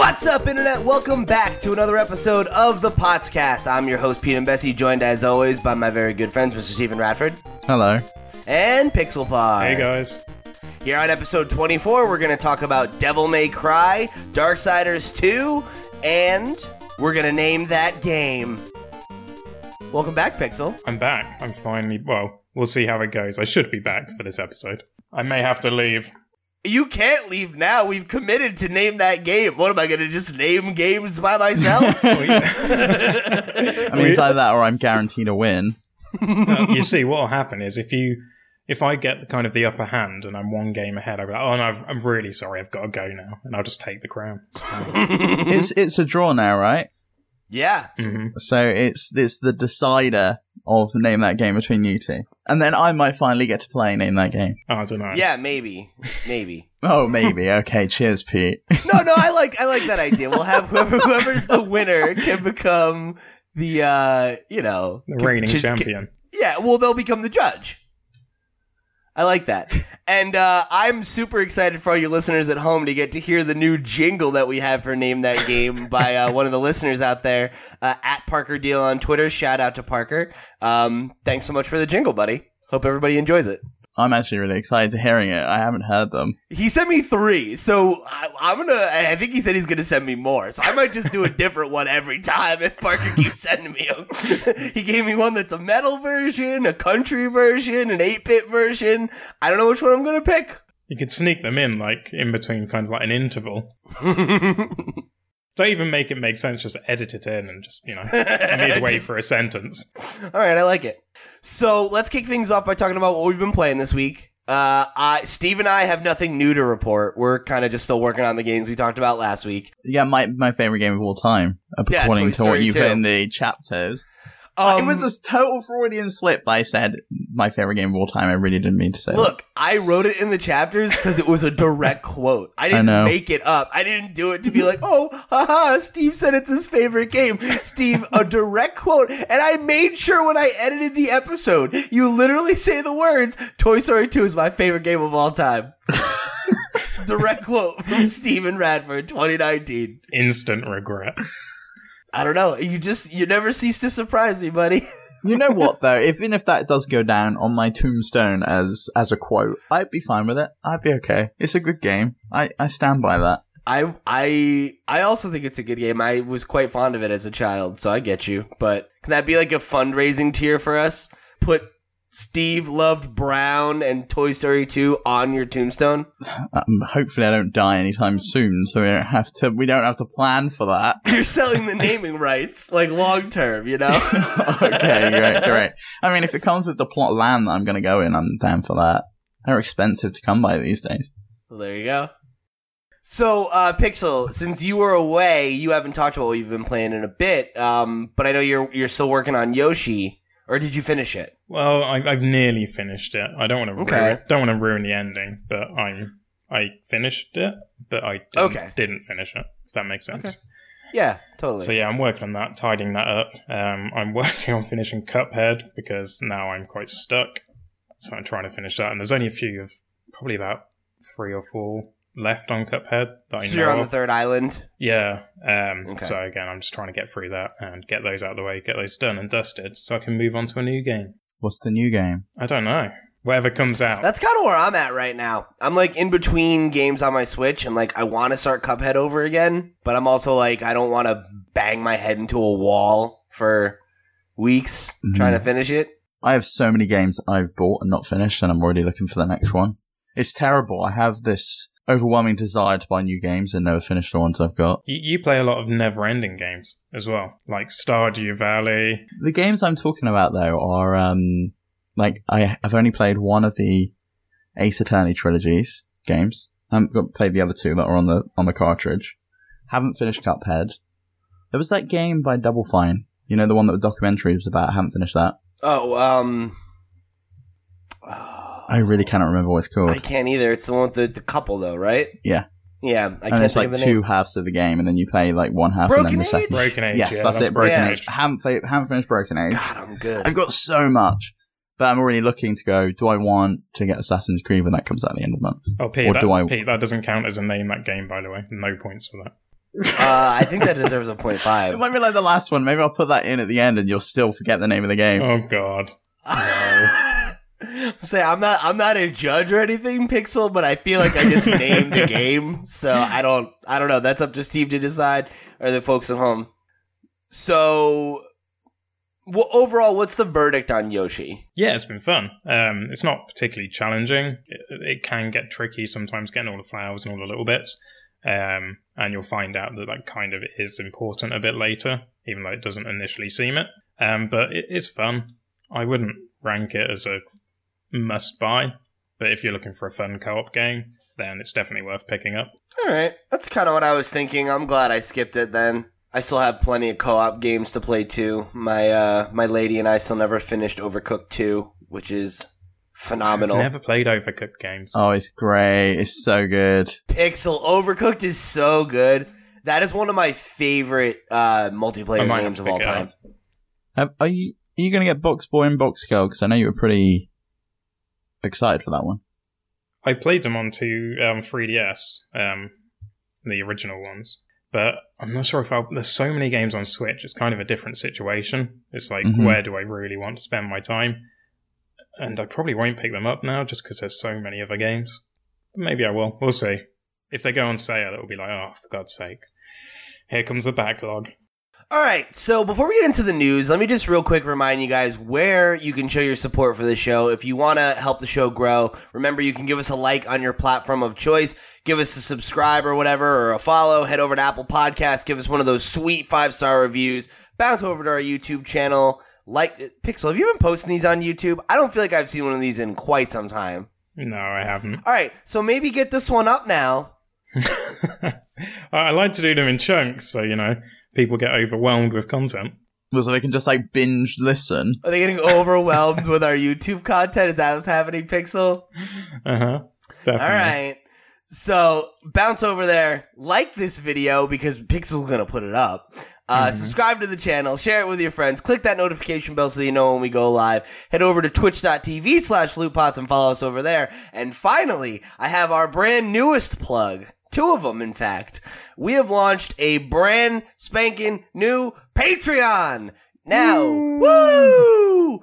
What's up, Internet? Welcome back to another episode of the Potscast. I'm your host, Pete and Bessie, joined as always by my very good friends, Mr. Stephen Radford Hello. and Pixel Par. Hey guys. Here on episode 24, we're going to talk about Devil May Cry, Darksiders 2, and we're going to name that game. Welcome back, Pixel. I'm back. I'm finally well, we'll see how it goes. I should be back for this episode. I may have to leave. You can't leave now. We've committed to name that game. What am I going to just name games by myself? I mean, it's either that or I'm guaranteed a win. Uh, you see, what'll happen is if you if I get the kind of the upper hand and I'm one game ahead, I'll be like, oh no, I've- I'm really sorry, I've got to go now, and I'll just take the crown. It's. It's it's a draw now, right? yeah. hmm So it's it's the decider of the name that game between you two, and then I might finally get to play name that game. Oh, I don't know. Yeah, maybe. Maybe. Oh, maybe. okay, cheers, Pete. No, no, I like I like that idea. We'll have whoever whoever's the winner can become the uh, you know, the reigning should- champion. Yeah, well, they'll become the judge. I like that. And uh, I'm super excited for all your listeners at home to get to hear the new jingle that we have for Name That Game by uh, one of the listeners out there uh, at Parker Deal on Twitter. Shout out to Parker. Um, thanks so much for the jingle, buddy. Hope everybody enjoys it. I'm actually really excited to hearing it. I haven't heard them. He sent me three, so I, I'm gonna. I think he said he's gonna send me more, so I might just do a different one every time if Parker keeps sending me them. he gave me one that's a metal version, a country version, an 8-bit version. I don't know which one I'm gonna pick. You could sneak them in like in between, kind of like an interval. Don't even make it make sense. Just edit it in and just you know midway for a sentence. All right, I like it. So let's kick things off by talking about what we've been playing this week. Uh, I, Steve and I have nothing new to report. We're kind of just still working on the games we talked about last week. Yeah, my my favorite game of all time, according Toy to what you 2. put in the chapters. Um, it was a total Freudian slip. I said my favorite game of all time. I really didn't mean to say that. Look, I wrote it in the chapters because it was a direct quote. I didn't know. make it up. I didn't do it to be like, oh, haha, Steve said it's his favorite game. Steve, a direct quote. And I made sure when I edited the episode, you literally say the words, Toy Story 2 is my favorite game of all time. direct quote from Steven Radford, 2019. Instant regret. I don't know. You just, you never cease to surprise me, buddy. You know what though? If, even if that does go down on my tombstone as as a quote, I'd be fine with it. I'd be okay. It's a good game. I, I stand by that. I I I also think it's a good game. I was quite fond of it as a child, so I get you. But can that be like a fundraising tier for us? Put Steve loved Brown and Toy Story 2 on your tombstone? Um, hopefully, I don't die anytime soon, so we don't have to. We don't have to plan for that. You're selling the naming rights, like long term, you know? okay, great, great. I mean, if it comes with the plot land that I'm going to go in, I'm down for that. They're expensive to come by these days. Well, there you go. So, uh, Pixel, since you were away, you haven't talked about what you've been playing in a bit. Um, but I know you're you're still working on Yoshi, or did you finish it? Well, I, I've nearly finished it. I don't want to Okay. ruin, don't want to ruin the ending, but I I finished it, but I didn't, Okay. didn't finish it. If that makes sense. Okay. Yeah, totally. So yeah, I'm working on that, tidying that up. Um, I'm working on finishing Cuphead because now I'm quite stuck. So I'm trying to finish that, and there's only a few of probably about three or four left on Cuphead that I so know you're on the third island. Yeah. Um, Okay. So again, I'm just trying to get through that and get those out of the way, get those done and dusted, so I can move on to a new game. What's the new game? I don't know. Whatever comes out. That's kind of where I'm at right now. I'm like in between games on my Switch, and like I want to start Cuphead over again, but I'm also like I don't want to bang my head into a wall for weeks Mhm. trying to finish it. I have so many games I've bought and not finished, and I'm already looking for the next one. It's terrible. I have this overwhelming desire to buy new games and never finish the ones I've got. You, you play a lot of never-ending games as well, like Stardew Valley. The games I'm talking about though are um like I I've only played one of the Ace Attorney trilogies games. I haven't played the other two that are on the on the cartridge. Haven't finished Cuphead. There was that game by Double Fine. You know the one that the documentary was about. I haven't finished that. Oh, um, I really cannot remember what it's called. I can't either. It's the one with the, the couple though, right? Yeah. Yeah, I and can't it's think like of the two name. halves of the game, and then you play like one half Broken and then the Age? second. Broken Age. Yes, yeah, that's, it. Broken Yeah. Age. Haven't played, haven't finished Broken Age. God, I'm good. I've got so much, but I'm already looking to go. Do I want to get Assassin's Creed when that comes out at the end of the month? Oh, Pete, Or that, do I- Pete, that doesn't count as a name that game, by the way. No points for that. Uh, I think that deserves a five. It might be like the last one. Maybe I'll put that in at the end, and you'll still forget the name of the game. Oh god. Say I'm not I'm not a judge or anything, Pixel, but I feel like I just named the game, so I don't I don't know. That's up to Steve to decide, or the folks at home. So, well, overall, what's the verdict on Yoshi? Yeah, it's been fun. Um, it's not particularly challenging. It, it can get tricky sometimes getting all the flowers and all the little bits. Um, and you'll find out that that kind of is important a bit later, even though it doesn't initially seem it. Um, but it is fun. I wouldn't rank it as a must buy, but if you're looking for a fun co op game, then it's definitely worth picking up. All right, that's kind of what I was thinking. I'm glad I skipped it then. I still have plenty of co-op games to play too. My uh, my lady and I still never finished Overcooked 2, which is phenomenal. I've never played Overcooked games. Oh, it's great. It's so good. Pixel Overcooked is so good. That is one of my favorite uh, multiplayer games of all time. Have, are you are you going to get Box Boy and Box Girl? Because I know you were pretty excited for that one. I played them onto um, 3DS, um, the original ones, but I'm not sure if I'll. There's so many games on Switch. It's kind of a different situation. It's like, Mhm. where do I really want to spend my time? And I probably won't pick them up now just because there's so many other games. But maybe I will. We'll see. If they go on sale, it'll be like, oh, for God's sake. Here comes the backlog. All right, so before we get into the news, let me just real quick remind you guys where you can show your support for the show. If you want to help the show grow, remember you can give us a like on your platform of choice, give us a subscribe or whatever, or a follow. Head over to Apple Podcasts, give us one of those sweet five star reviews. Bounce over to our YouTube channel. Like Pixel, have you been posting these on YouTube? I don't feel like I've seen one of these in quite some time. No, I haven't. All right, so maybe get this one up now. I like to do them in chunks, so, you know, people get overwhelmed with content. Well, so they can just like binge listen. Are they getting overwhelmed with our YouTube content? Is that what's happening, Pixel? Uh huh. Definitely. All right. So bounce over there, like this video because Pixel's gonna put it up. Uh, Mhm. Subscribe to the channel, share it with your friends, click that notification bell so you know when we go live. Head over to twitch.tv slash lootpots and follow us over there. And finally, I have our brand newest plug. Two of them, in fact. We have launched a brand spanking new Patreon. Now, woo!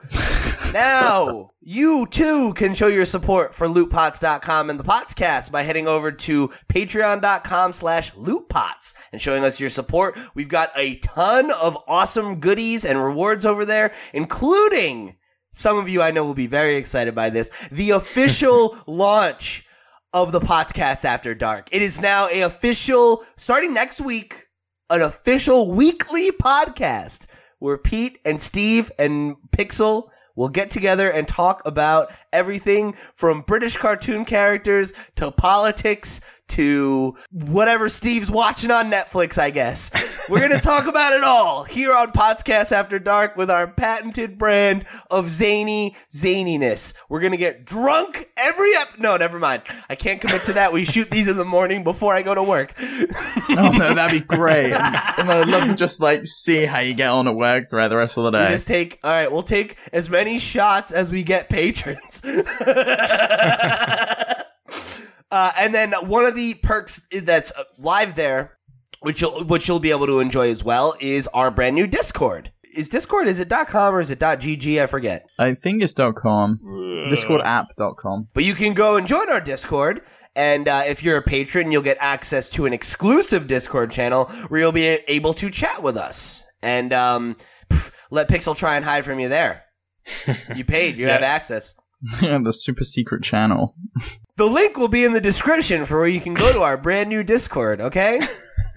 now, you too can show your support for lootpots.com and the Potscast by heading over to patreon.com slash lootpots and showing us your support. We've got a ton of awesome goodies and rewards over there, including some of you I know will be very excited by this, the official launch of the podcast After Dark. It is now a official, starting next week, an official weekly podcast where Pete and Steve and Pixel will get together and talk about everything from British cartoon characters to politics to whatever Steve's watching on Netflix, I guess. We're going to talk about it all here on Podcast After Dark with our patented brand of zany zaniness. We're going to get drunk every ep- No, never mind. I can't commit to that. We shoot these in the morning before I go to work. Oh no, that'd be great. And, and I'd love to just like see how you get on at work throughout the rest of the We day. just take all right. We'll take as many shots as we get patrons. uh, and then one of the perks that's uh, live there, which you'll which you'll be able to enjoy as well, is our brand new Discord. Is Discord is it .com or is it .gg? I forget. I think it's .com. Discordapp.com. But you can go and join our Discord. And uh, if you're a patron, you'll get access to an exclusive Discord channel where you'll be able to chat with us. And um, pff, let Pixel try and hide from you there. You paid, you have access. Yeah, the super secret channel. The link will be in the description for where you can go to our brand new Discord, okay?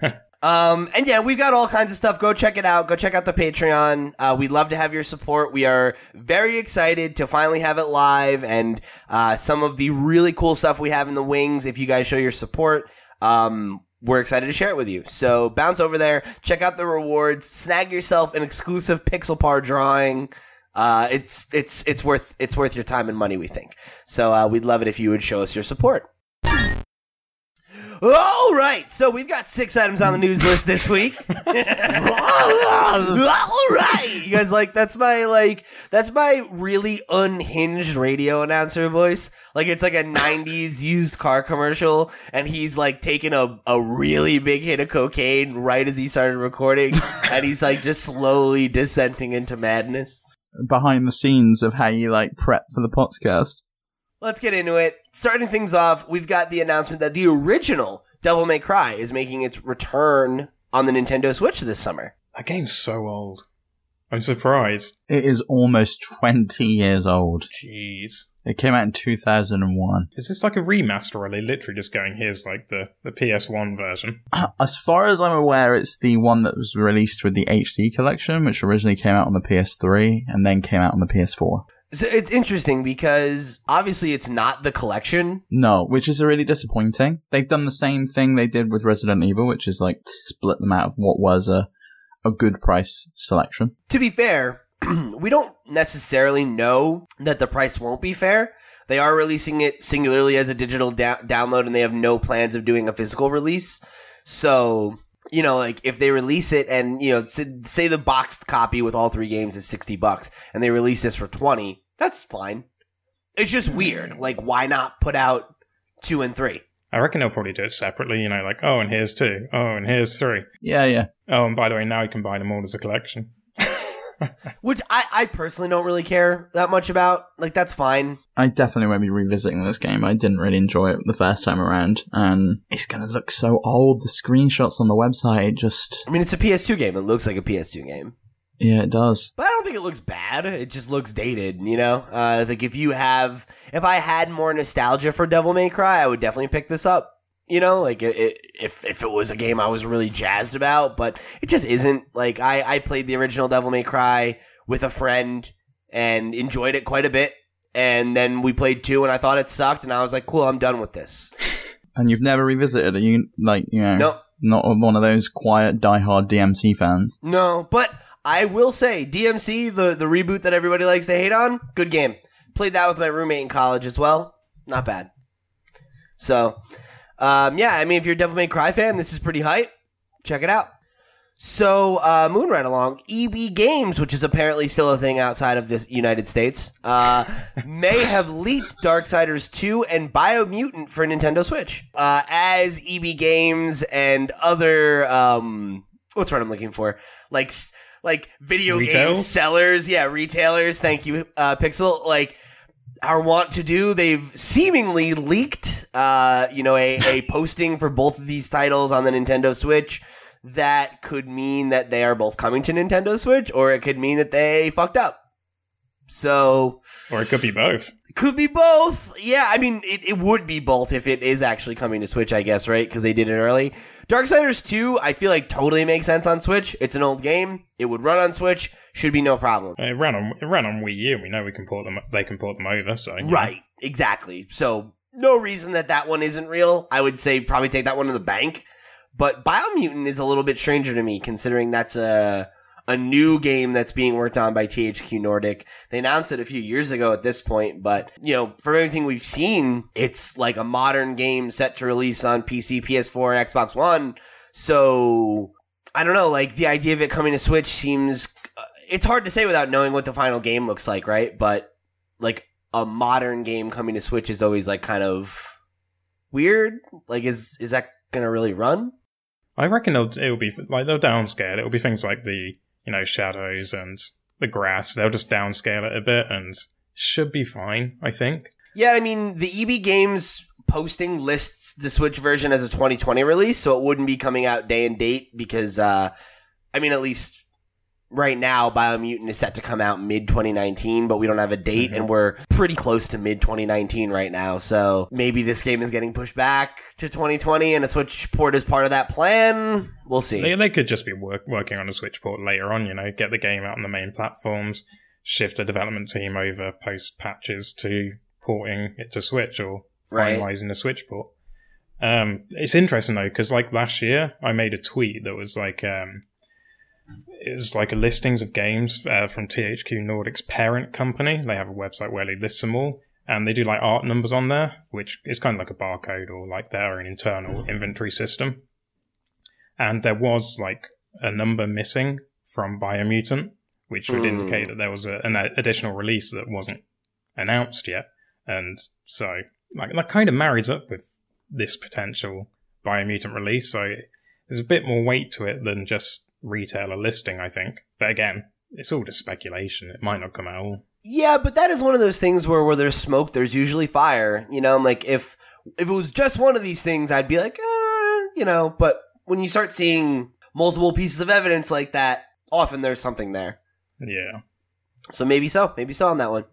um, and yeah, we've got all kinds of stuff. Go check it out. Go check out the Patreon. Uh, we'd love to have your support. We are very excited to finally have it live and uh, some of the really cool stuff we have in the wings. If you guys show your support, um, we're excited to share it with you. So bounce over there, check out the rewards, snag yourself an exclusive Pixel Par drawing. Uh, it's it's it's worth it's worth your time and money. We think so. Uh, we'd love it if you would show us your support. All right, so we've got six items on the news list this week. All right, you guys like that's my like that's my really unhinged radio announcer voice. Like it's like a '90s used car commercial, and he's like taking a a really big hit of cocaine right as he started recording, and he's like just slowly dissenting into madness. Behind the scenes of how you like prep for the podcast. Let's get into it. Starting things off, we've got the announcement that the original Devil May Cry is making its return on the Nintendo Switch this summer. That game's so old. I'm surprised. It is almost 20 years old. Jeez. It came out in 2001. Is this like a remaster or are they literally just going, here's like the, the PS1 version? As far as I'm aware, it's the one that was released with the HD collection, which originally came out on the PS3 and then came out on the PS4. So it's interesting because obviously it's not the collection. No, which is really disappointing. They've done the same thing they did with Resident Evil, which is like split them out of what was a a good price selection. To be fair, we don't necessarily know that the price won't be fair. They are releasing it singularly as a digital da- download and they have no plans of doing a physical release. So, you know, like if they release it and, you know, say the boxed copy with all three games is 60 bucks and they release this for 20, that's fine. It's just weird. Mm. Like, why not put out two and three? I reckon they'll probably do it separately, you know, like, oh, and here's two. Oh, and here's three. Yeah, yeah. Oh, and by the way, now you can buy them all as a collection. Which I, I personally don't really care that much about. Like, that's fine. I definitely won't be revisiting this game. I didn't really enjoy it the first time around. And it's going to look so old. The screenshots on the website just. I mean, it's a PS2 game. It looks like a PS2 game. Yeah, it does. But I don't think it looks bad. It just looks dated, you know? Uh, like, if you have. If I had more nostalgia for Devil May Cry, I would definitely pick this up. You know, like it, it, if if it was a game I was really jazzed about, but it just isn't. Like I I played the original Devil May Cry with a friend and enjoyed it quite a bit, and then we played two, and I thought it sucked, and I was like, cool, I'm done with this. And you've never revisited it? You like you know? Nope. Not one of those quiet, diehard DMC fans. No, but I will say DMC, the the reboot that everybody likes to hate on, good game. Played that with my roommate in college as well. Not bad. So, um, yeah, I mean, if you're a Devil May Cry fan, this is pretty hype. Check it out. So, uh, moving right along, EB Games, which is apparently still a thing outside of this United States, uh, may have leaked Darksiders 2 and Biomutant for Nintendo Switch. Uh, as EB Games and other, um, what's what I'm looking for? Like, like video game sellers, yeah, retailers. Thank you, uh, Pixel. Like are want to do. They've seemingly leaked, uh, you know, a, a posting for both of these titles on the Nintendo Switch. That could mean that they are both coming to Nintendo Switch, or it could mean that they fucked up. So, or it could be both. Could be both. Yeah, I mean, it, it would be both if it is actually coming to Switch, I guess, right? Because they did it early. Darksiders 2, I feel like totally makes sense on Switch. It's an old game. It would run on Switch. Should be no problem. It ran on it ran on Wii U. We know we can port them. They can port them over. So right, exactly. So no reason that that one isn't real. I would say probably take that one to the bank. But Biomutant is a little bit stranger to me, considering that's a a new game that's being worked on by THQ Nordic. They announced it a few years ago at this point, but you know, from everything we've seen, it's like a modern game set to release on PC, PS4, and Xbox One. So I don't know, like the idea of it coming to Switch seems uh, it's hard to say without knowing what the final game looks like, right? But like a modern game coming to Switch is always like kind of weird. Like is is that going to really run? I reckon it'll, it'll be like they'll downscale. It'll be things like the you know, shadows and the grass. They'll just downscale it a bit and should be fine, I think. Yeah, I mean, the EB Games posting lists the Switch version as a 2020 release, so it wouldn't be coming out day and date because, uh, I mean, at least right now biomutant is set to come out mid 2019 but we don't have a date mm-hmm. and we're pretty close to mid 2019 right now so maybe this game is getting pushed back to 2020 and a switch port is part of that plan we'll see they, they could just be work, working on a switch port later on you know get the game out on the main platforms shift a development team over post patches to porting it to switch or finalizing right. the switch port um, it's interesting though because like last year i made a tweet that was like um, it was like a listings of games uh, from THQ Nordic's parent company. They have a website where they list them all. and they do like art numbers on there, which is kind of like a barcode or like their own internal inventory system. And there was like a number missing from Biomutant, which would Hmm. indicate that there was a, an additional release that wasn't announced yet. And so, like, that kind of marries up with this potential Biomutant release. So there's a bit more weight to it than just retailer listing, I think. But again, it's all just speculation. It might not come out all. Yeah, but that is one of those things where where there's smoke, there's usually fire. You know, I'm like if if it was just one of these things, I'd be like, uh, you know. But when you start seeing multiple pieces of evidence like that, often there's something there. Yeah. So maybe so, maybe so on that one.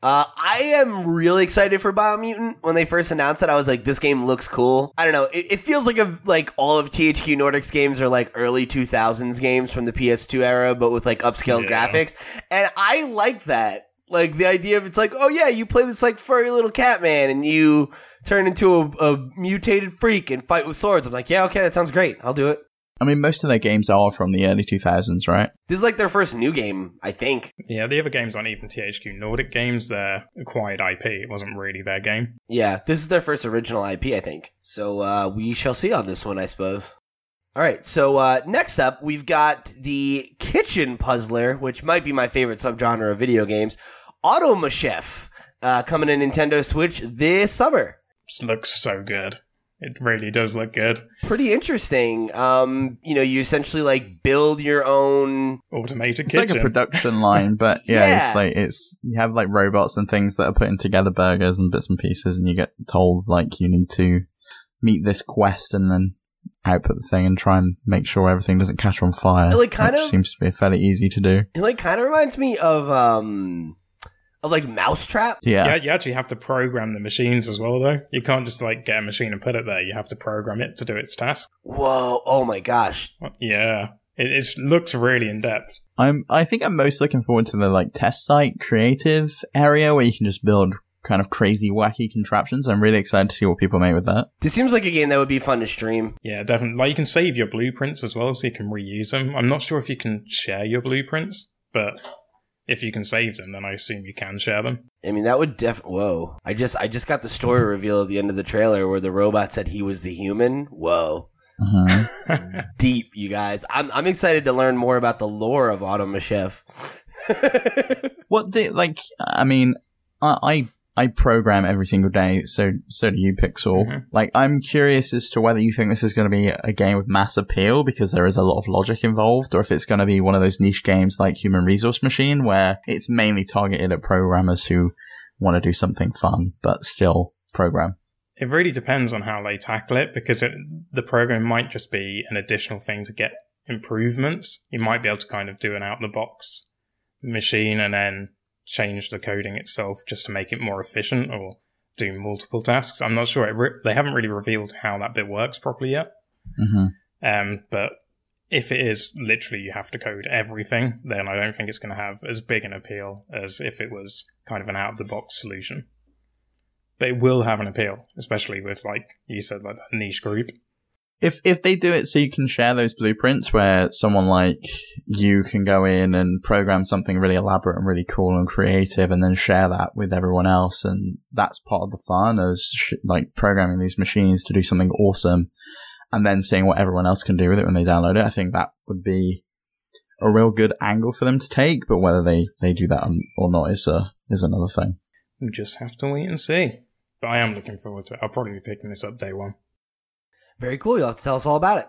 Uh, I am really excited for Biomutant. When they first announced it, I was like, "This game looks cool." I don't know. It, it feels like a like all of THQ Nordic's games are like early 2000s games from the PS2 era, but with like upscaled Yeah. graphics, and I like that. Like the idea of it's like, oh yeah, you play this like furry little cat man, and you turn into a, a mutated freak and fight with swords. I'm like, yeah, okay, that sounds great. I'll do it. I mean, most of their games are from the early 2000s, right? This is like their first new game, I think. Yeah, the other games aren't even THQ Nordic games. They're acquired IP. It wasn't really their game. Yeah, this is their first original IP, I think. So uh, we shall see on this one, I suppose. All right, so uh, next up, we've got the Kitchen Puzzler, which might be my favorite subgenre of video games, Automachef, uh, coming to Nintendo Switch this summer. Just looks so good. It really does look good. Pretty interesting. Um, you know, you essentially like build your own. Automated It's kitchen. like a production line, but yeah, Yeah. it's like it's you have like robots and things that are putting together burgers and bits and pieces, and you get told like you need to meet this quest and then output the thing and try and make sure everything doesn't catch on fire. It, like, kind which of- seems to be fairly easy to do. It like kind of reminds me of um, of like Mousetrap. Yeah, Yeah, you actually have to program the machines as well, though. You can't just like get a machine and put it there. You have to program it to do its task. Whoa! Oh my gosh! Yeah, it it's, looks really in depth. I'm. I think I'm most looking forward to the like test site creative area where you can just build kind of crazy wacky contraptions. I'm really excited to see what people make with that. This seems like a game that would be fun to stream. Yeah, definitely. Like you can save your blueprints as well, so you can reuse them. I'm not sure if you can share your blueprints, but if you can save them, then I assume you can share them. I mean, that would def. Whoa! I just I just got the story reveal at the end of the trailer where the robot said he was the human. Whoa! Uh-huh. Deep, you guys. I'm I'm excited to learn more about the lore of Automachef. What do like? I mean, I I, I program every single day, so so do you, Pixel. Mhm. Like, I'm curious as to whether you think this is going to be a game with mass appeal because there is a lot of logic involved, or if it's going to be one of those niche games like Human Resource Machine, where it's mainly targeted at programmers who want to do something fun but still program. It really depends on how they tackle it because it, the program might just be an additional thing to get improvements. You might be able to kind of do an out the box machine and then change the coding itself just to make it more efficient or do multiple tasks. I'm not sure. It re- they haven't really revealed how that bit works properly yet. hmm Um, but if it is literally you have to code everything, then I don't think it's going to have as big an appeal as if it was kind of an out of the box solution. But it will have an appeal, especially with like you said, like that niche group. If if they do it so you can share those blueprints where someone like you can go in and program something really elaborate and really cool and creative and then share that with everyone else and that's part of the fun is sh- like programming these machines to do something awesome and then seeing what everyone else can do with it when they download it. I think that would be a real good angle for them to take, but whether they, they do that or not is a, is another thing. We just have to wait and see. But I am looking forward to it. I'll probably be picking this up day one. Very cool. You'll have to tell us all about it.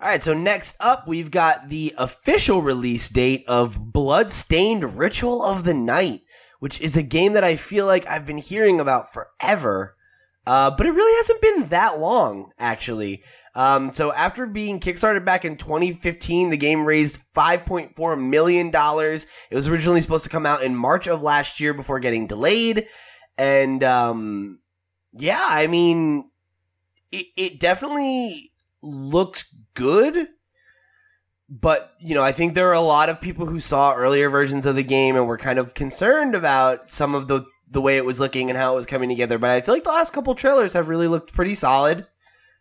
All right, so next up, we've got the official release date of Bloodstained Ritual of the Night, which is a game that I feel like I've been hearing about forever, uh, but it really hasn't been that long, actually. Um, so after being kickstarted back in 2015, the game raised 5.4 million dollars. It was originally supposed to come out in March of last year before getting delayed, and um, yeah, I mean, it, it definitely looks good but you know i think there are a lot of people who saw earlier versions of the game and were kind of concerned about some of the the way it was looking and how it was coming together but i feel like the last couple trailers have really looked pretty solid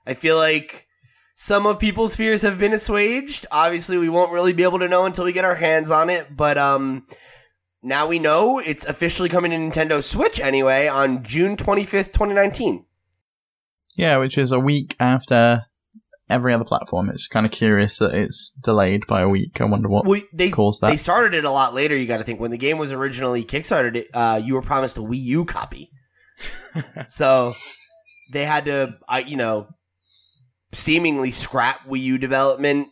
i feel like some of people's fears have been assuaged obviously we won't really be able to know until we get our hands on it but um now we know it's officially coming to Nintendo Switch anyway on June 25th, 2019. Yeah, which is a week after every other platform. It's kind of curious that it's delayed by a week. I wonder what Well, they caused that. they started it a lot later. You got to think when the game was originally kickstarted, uh, you were promised a Wii U copy, so they had to, I you know, seemingly scrap Wii U development.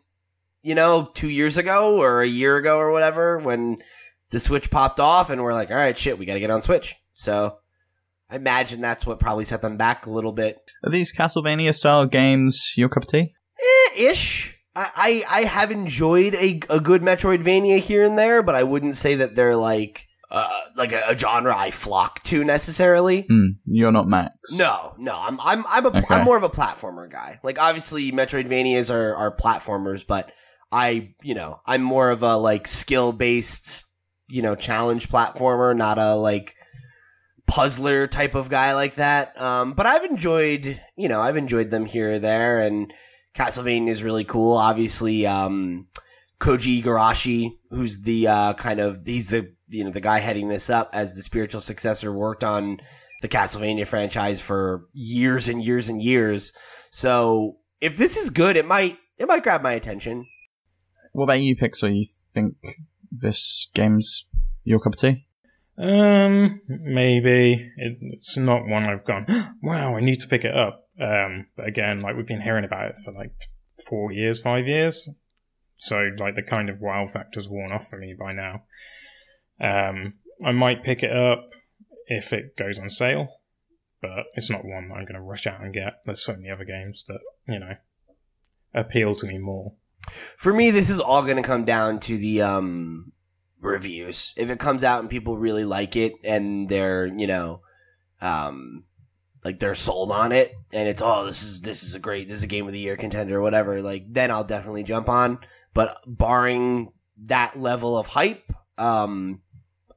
You know, two years ago or a year ago or whatever, when the Switch popped off, and we're like, all right, shit, we got to get on Switch. So I imagine that's what probably set them back a little bit. Are these Castlevania style games your cup of tea? Eh, ish. I, I I have enjoyed a, a good Metroidvania here and there, but I wouldn't say that they're like uh, like a, a genre I flock to necessarily. Hmm, you're not Max. No, no, I'm I'm I'm a Okay. am more of a platformer guy. Like obviously Metroidvanias are are platformers, but I you know I'm more of a like skill based you know challenge platformer, not a like puzzler type of guy like that. Um, but I've enjoyed you know I've enjoyed them here or there, and Castlevania is really cool. Obviously, um, Koji Igarashi, who's the uh, kind of he's the you know the guy heading this up as the spiritual successor, worked on the Castlevania franchise for years and years and years. So if this is good, it might it might grab my attention. What about you, Pixel? You think this game's your cup of tea? Um, maybe it's not one I've gone. Wow, I need to pick it up. Um, but again, like we've been hearing about it for like four years, five years, so like the kind of wow factor's worn off for me by now. Um, I might pick it up if it goes on sale, but it's not one that I'm going to rush out and get. There's so many other games that you know appeal to me more. For me, this is all going to come down to the um, reviews. If it comes out and people really like it and they're you know, um, like they're sold on it, and it's oh this is this is a great this is a game of the year contender or whatever. Like then I'll definitely jump on. But barring that level of hype, um,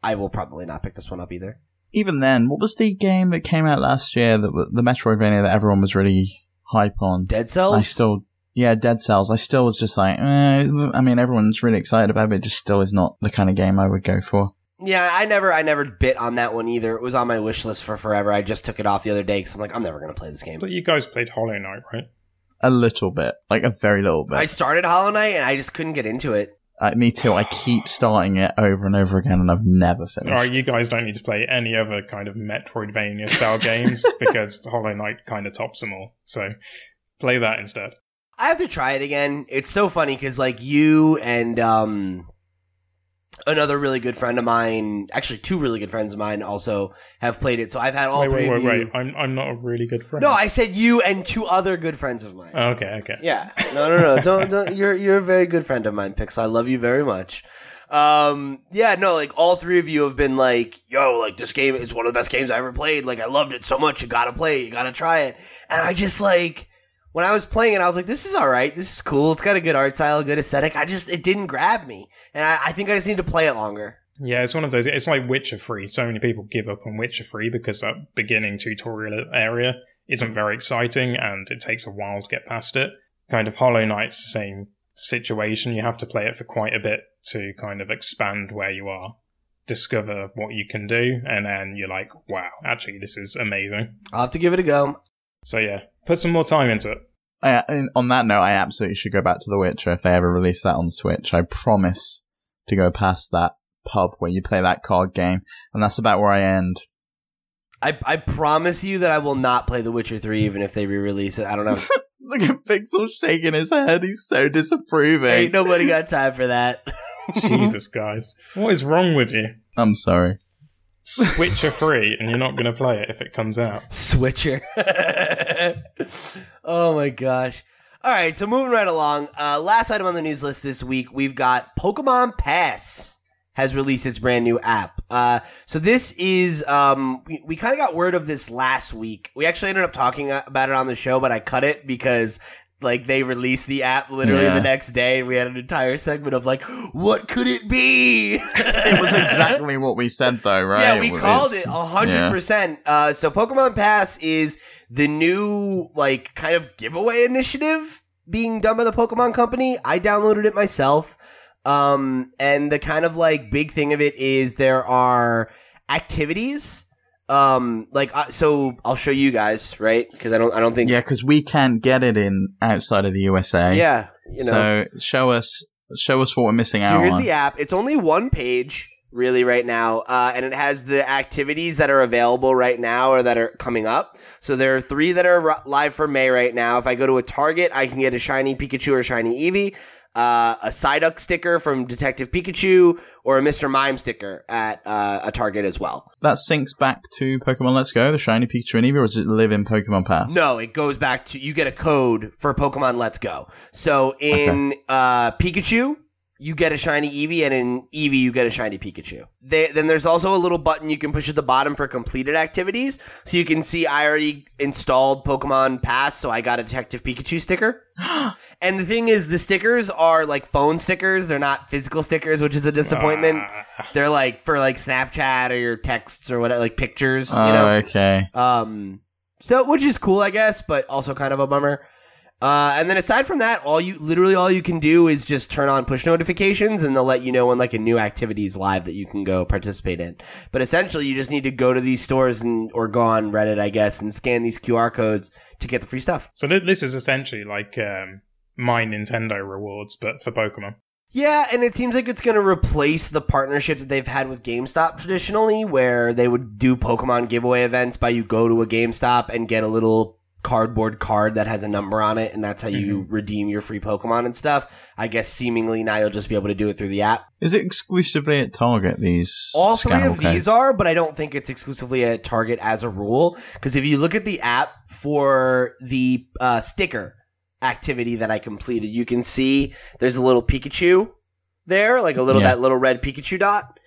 I will probably not pick this one up either. Even then, what was the game that came out last year that the Metroidvania that everyone was really hype on? Dead Cells. I still, yeah, Dead Cells. I still was just like, eh, I mean, everyone's really excited about it. but It just still is not the kind of game I would go for. Yeah, I never, I never bit on that one either. It was on my wish list for forever. I just took it off the other day because I'm like, I'm never gonna play this game. But you guys played Hollow Knight, right? A little bit, like a very little bit. I started Hollow Knight and I just couldn't get into it. Uh, me too. I keep starting it over and over again, and I've never finished. All right, you guys don't need to play any other kind of Metroidvania style games because Hollow Knight kind of tops them all. So play that instead. I have to try it again. It's so funny because like you and um another really good friend of mine, actually two really good friends of mine, also have played it. So I've had all wait, three wait, of wait, you. wait. I'm I'm not a really good friend. No, I said you and two other good friends of mine. Oh, okay, okay. Yeah. No, no, no. don't, don't. You're you're a very good friend of mine, Pixel. I love you very much. Um, yeah, no, like all three of you have been like, yo, like this game is one of the best games I ever played. Like I loved it so much. You gotta play it. You gotta try it. And I just like when I was playing it, I was like, this is all right. This is cool. It's got a good art style, a good aesthetic. I just it didn't grab me, and I, I think I just need to play it longer. Yeah, it's one of those. It's like Witcher 3. So many people give up on Witcher 3 because that beginning tutorial area isn't very exciting and it takes a while to get past it. Kind of Hollow Knight's the same situation. You have to play it for quite a bit to kind of expand where you are, discover what you can do, and then you're like, wow, actually, this is amazing. I'll have to give it a go. So yeah, put some more time into it. I, on that note, I absolutely should go back to The Witcher if they ever release that on Switch. I promise to go past that pub where you play that card game, and that's about where I end. I I promise you that I will not play The Witcher Three, even if they re-release it. I don't know. Look at Pixel shaking his head. He's so disapproving. Ain't nobody got time for that. Jesus, guys. What is wrong with you? I'm sorry. Witcher 3 and you're not going to play it if it comes out. Switcher. oh my gosh. All right, so moving right along. Uh, last item on the news list this week, we've got Pokemon Pass has released its brand new app. Uh, so this is um, we, we kind of got word of this last week. We actually ended up talking about it on the show, but I cut it because like they released the app literally Yeah. the next day, and we had an entire segment of like, what could it be? It was exactly what we said, though, right? Yeah, we was- called it a hundred yeah. percent. Uh, so Pokemon Pass is the new like kind of giveaway initiative being done by the Pokemon Company. I downloaded it myself. Um, and the kind of like big thing of it is there are activities. Um, like uh, so, I'll show you guys, right? Because I don't, I don't think. Yeah, because we can't get it in outside of the USA. Yeah. You know. So show us, show us what we're missing So out here's on. the app. It's only one page, really, right now, uh, and it has the activities that are available right now or that are coming up. So there are three that are r- live for May right now. If I go to a Target, I can get a shiny Pikachu or shiny Eevee, uh, a Psyduck sticker from Detective Pikachu, or a Mr. Mime sticker at uh, a Target as well. that syncs back to Pokemon Let's Go, the shiny Pikachu and Eevee, or does it live in Pokemon Pass? No, it goes back to you get a code for Pokemon Let's Go. So in uh, Pikachu, you get a shiny Eevee, and in Eevee, you get a shiny Pikachu. They, then there's also a little button you can push at the bottom for completed activities. So you can see I already installed Pokemon Pass, so I got a Detective Pikachu sticker. and the thing is, the stickers are like phone stickers; they're not physical stickers, which is a disappointment. Ah. They're like for like Snapchat or your texts or whatever, like pictures. Oh, you know, okay. um, so which is cool, I guess, but also kind of a bummer. Uh, and then aside from that, all you literally all you can do is just turn on push notifications, and they'll let you know when like a new activity is live that you can go participate in. But essentially, you just need to go to these stores and or go on Reddit, I guess, and scan these QR codes to get the free stuff. So thi- this is essentially like um, my Nintendo rewards, but for Pokemon. Yeah, and it seems like it's going to replace the partnership that they've had with GameStop traditionally, where they would do Pokemon giveaway events by you go to a GameStop and get a little cardboard card that has a number on it, and that's how you redeem your free Pokemon and stuff. I guess seemingly now you'll just be able to do it through the app. Is it exclusively at Target? These All three of these are, but I don't think it's exclusively at Target as a rule. Because if you look at the app for the uh, sticker activity that I completed, you can see there's a little Pikachu there, like a little Yeah. that little red Pikachu dot.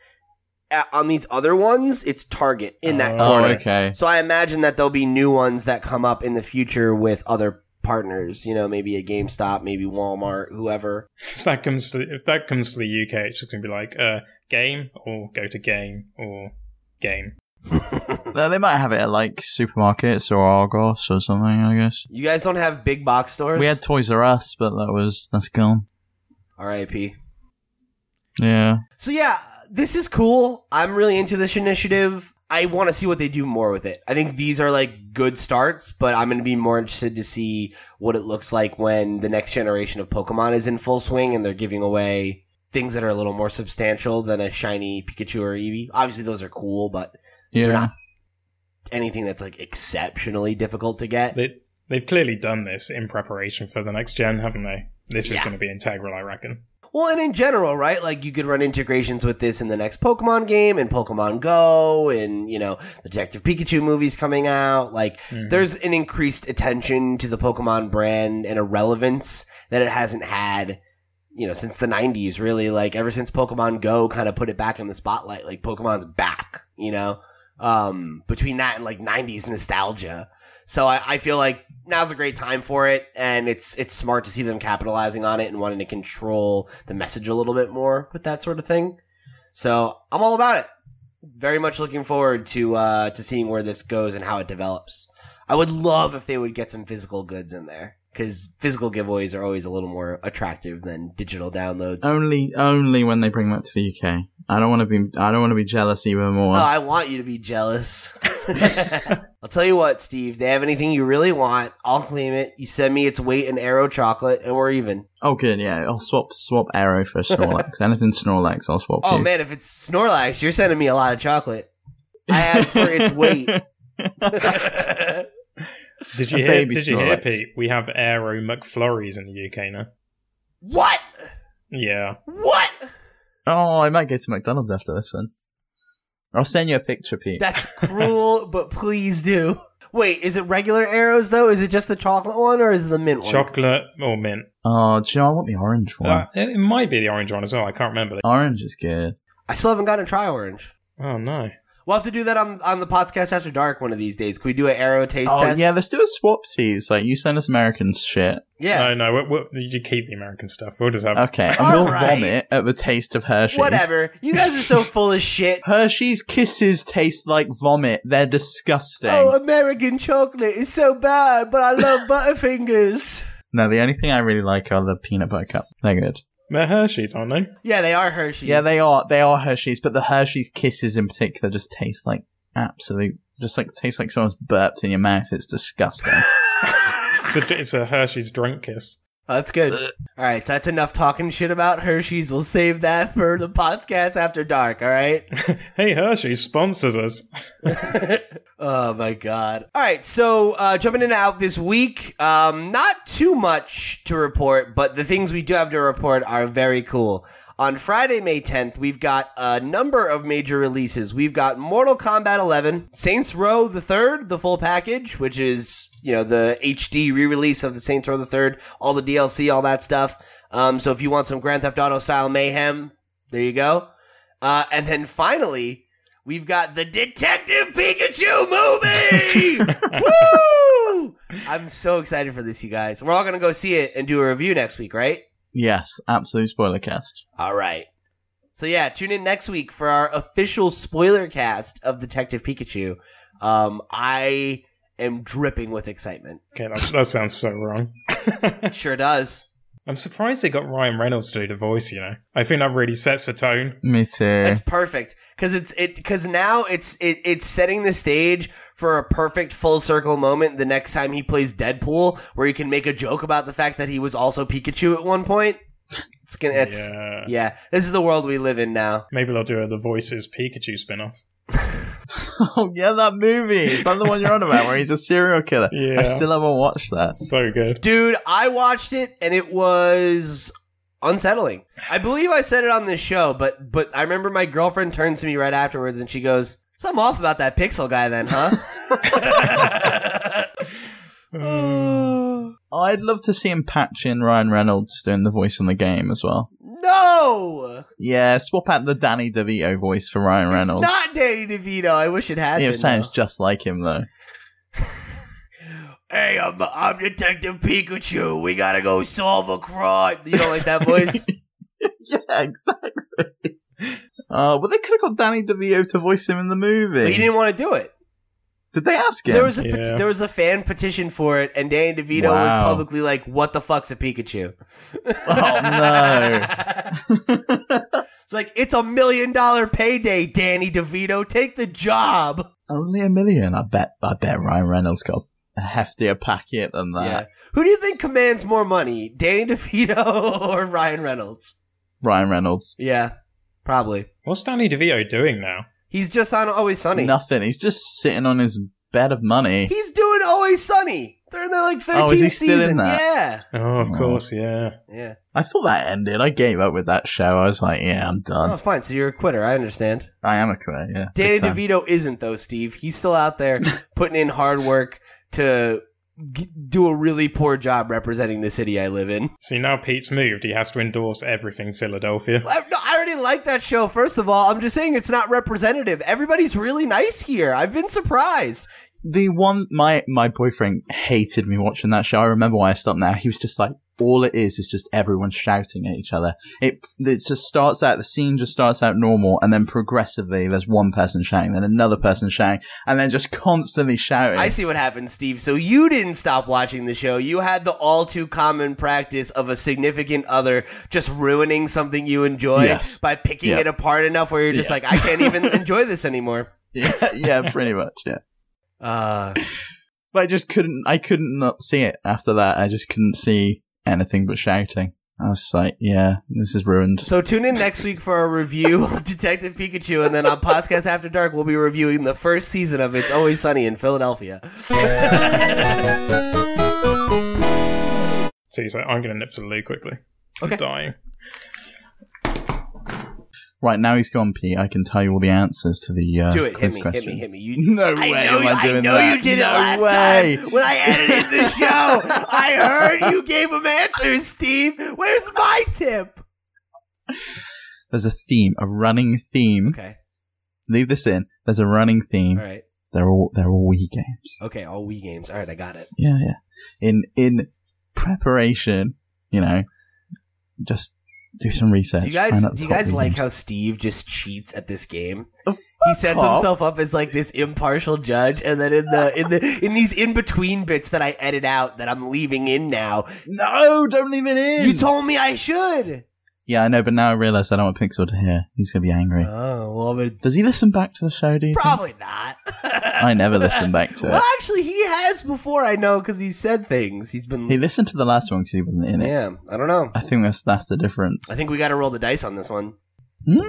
Uh, on these other ones, it's Target in that Oh, Oh, corner. okay. So I imagine that there'll be new ones that come up in the future with other partners. You know, maybe a GameStop, maybe Walmart, whoever. If that comes to if that comes to the UK, it's just gonna be like uh, game or go to game or game. They might have it at like supermarkets or Argos or something. I guess You guys don't have big box stores. we had Toys R Us, but that was that's gone. R.I.P. Yeah. So yeah, this is cool. I'm really into this initiative. I want to see what they do more with it. I think these are like good starts, but I'm going to be more interested to see what it looks like when the next generation of Pokemon is in full swing and they're giving away things that are a little more substantial than a shiny Pikachu or Eevee. Obviously, those are cool, but Yeah. not anything that's like exceptionally difficult to get. They they've clearly done this in preparation for the next gen, haven't they? This is Yeah. going to be integral, I reckon. Well, and in general, right? Like you could run integrations with this in the next Pokemon game and Pokemon Go and, you know, the Detective Pikachu movies coming out. Like Mhm. there's an increased attention to the Pokemon brand and a relevance that it hasn't had, you know, since the 90s, really. Like ever since Pokemon Go kind of put it back in the spotlight, like Pokemon's back, you know? Um, between that and like 90s nostalgia. So I, I feel like now's a great time for it, and it's it's smart to see them capitalizing on it and wanting to control the message a little bit more with that sort of thing. So I'm all about it. Very much looking forward to uh, to seeing where this goes and how it develops. I would love if they would get some physical goods in there because physical giveaways are always a little more attractive than digital downloads. Only, only when they bring that to the UK. I don't want to be. I don't want to be jealous even more. Oh, I want you to be jealous. I'll tell you what, Steve. They have anything you really want, I'll claim it. You send me its weight in Aero chocolate, and we're even. oh, good. Yeah, I'll swap swap Aero for Snorlax. Anything Snorlax, I'll swap. Oh you. man, if it's Snorlax, you're sending me a lot of chocolate. I asked for its weight. Did you hear? Did you hear, Pete? We have Aero McFlurries in the UK now. what? Yeah, What? Oh, I might go to McDonald's after this then. I'll send you a picture, Pete. That's cruel, but please do. Wait, is it regular Aeros though? Is it just the chocolate one, or is it the mint one? chocolate or mint. oh, do you know I want the orange one? Uh, it, it might be the orange one as well. I can't remember. orange is good. I still haven't gotten to try orange. Oh no! We'll have to do that on on the podcast after dark one of these days. Can we do an Aero taste Oh test? yeah, let's do a swapsies. Like you send us Americans shit. yeah. No, no. We, we, you keep the American stuff. We'll just have. Okay, and we'll right. vomit at the taste of Hershey's. Whatever. You guys are so full of shit. Hershey's kisses taste like vomit. They're disgusting. Oh, American chocolate is so bad, but I love Butterfingers. no, the only thing I really like are the peanut butter cup. They're good. They're Hershey's, aren't they? Yeah, they are Hershey's. Yeah, they are. They are Hershey's, but the Hershey's Kisses in particular just taste like absolute. Just like tastes like someone's burped in your mouth. It's disgusting. It's a, it's a Hershey's drunk kiss. Oh, that's good. All right, so that's enough talking shit about Hershey's. We'll save that for the podcast after dark. All right. hey, Hershey sponsors us. oh my god! All right, so uh, jumping in and out this week, um, not too much to report, but the things we do have to report are very cool. On Friday, May 10th, we've got a number of major releases. We've got Mortal Kombat 11, Saints Row the Third, the full package, which is you know the HD re-release of the Saints Row the Third, all the DLC, all that stuff. Um, so if you want some Grand Theft Auto style mayhem, there you go. Uh, and then finally, we've got the Detective Pikachu movie. Woo! I'm so excited for this, you guys. We're all gonna go see it and do a review next week, right? yes, absolute spoiler cast. All right. So yeah, tune in next week for our official spoiler cast of Detective Pikachu. Um, I am dripping with excitement. Okay, that, that sounds so wrong. It sure does. I'm surprised they got Ryan Reynolds to do the voice. You know, I think that really sets the tone. Me too. It's perfect because it's it because now it's it, it's setting the stage for a perfect full circle moment the next time he plays Deadpool, where he can make a joke about the fact that he was also Pikachu at one point. It's gonna it's yeah. Yeah. This is the world we live in now. Maybe they'll do a the voices Pikachu spin-off. oh yeah, that movie. Is that the one you're on about where he's a serial killer? Yeah. I still haven't watched that. So good. Dude, I watched it and it was unsettling. I believe I said it on this show, but but I remember my girlfriend turns to me right afterwards and she goes, "Something off about that Pixel guy, then, huh?" Um. Oh. I'd love to see him patch in Ryan Reynolds doing the voice in the game as well. No, Yeah, swap out the Danny DeVito voice for Ryan Reynolds. it's not Danny DeVito. I wish it had it been. sounds though. just like him though. Hey, I'm I'm Detective Pikachu. We gotta go solve a crime. You don't like that voice? yeah, exactly. Uh, well, they could have got Danny DeVito to voice him in the movie. but he didn't want to do it. Did they ask him? There was a Yeah. there was a fan petition for it, and Danny DeVito was publicly like, "What the fuck's a Pikachu?" Oh, no. it's like it's a million dollar payday, Danny DeVito. Take the job. Only a million. I bet. I bet Ryan Reynolds got a heftier packet than that. Yeah. Who do you think commands more money, Danny DeVito or Ryan Reynolds? Ryan Reynolds. Yeah, probably. What's Danny DeVito doing now? He's just on Always Sunny. Nothing. He's just sitting on his bed of money. He's doing Always Sunny. They're in their like 13th Oh, is he still season. in that? Yeah. Oh, of Oh. course, yeah. Yeah. I thought that ended. I gave up with that show. I was like, yeah, I'm done. Oh, fine. So you're a quitter. I understand. I am a quitter, yeah. Danny DeVito isn't though, Steve. He's still out there putting in hard work to g- do a really poor job representing the city I live in. See, now Pete's moved. He has to endorse everything Philadelphia. I, no, I already like that show. First of all, I'm just saying it's not representative. Everybody's really nice here. I've been surprised. The one, my, my boyfriend hated me watching that show. I remember why I stopped now. He was just like, all it is is just everyone shouting at each other. It, it just starts out, the scene just starts out normal and then progressively there's one person shouting, then another person shouting, and then just constantly shouting. I see what happened, Steve. So you didn't stop watching the show. You had the all too common practice of a significant other just ruining something you enjoy Yes. by picking Yeah. it apart enough where you're just Yeah. like, I can't even enjoy this anymore. yeah, yeah, pretty much, yeah. Uh, But I just couldn't, I couldn't not see it after that. I just couldn't see anything but shouting. I was like, yeah, this is ruined. so tune in next week for a review of Detective Pikachu, and then on PotsCast After Dark, we'll be reviewing the first season of It's Always Sunny in Philadelphia. so See, so I'm going to nip to the loo quickly. I'm Okay. dying. Right now he's gone, Pete. I can tell you all the answers to the uh, Do it. Hit quiz me. questions. Hit me. Hit me. You, No I way know, am you, I doing I know that. you did no it last way. time when I edited the show. I heard you gave him answers, Steve. Where's my tip? There's a theme, a running theme. Okay. Leave this in. There's a running theme. All right. They're all they're all Wii games. Okay. All Wii games. All right. I got it. Yeah, yeah. In in preparation, you know, just do some research. Do you guys Find out the do you guys like how Steve just cheats at this game? Oh, He sets off. himself up as like this impartial judge, and then in the in the in these in between bits that I edit out that I'm leaving in now, No, don't leave it in. you told me I should. Yeah, I know, but now I realise I don't want Pixel to hear. He's gonna be angry. Oh well, but Does he listen back to the show? Do you think? probably not. I never listen back to Well, it. Well, actually, he has before. I know because he said things. He's been. He listened to the last one because he wasn't in it. yeah, I don't know. I think that's that's the difference. I think we got to roll the dice on this one. Mm.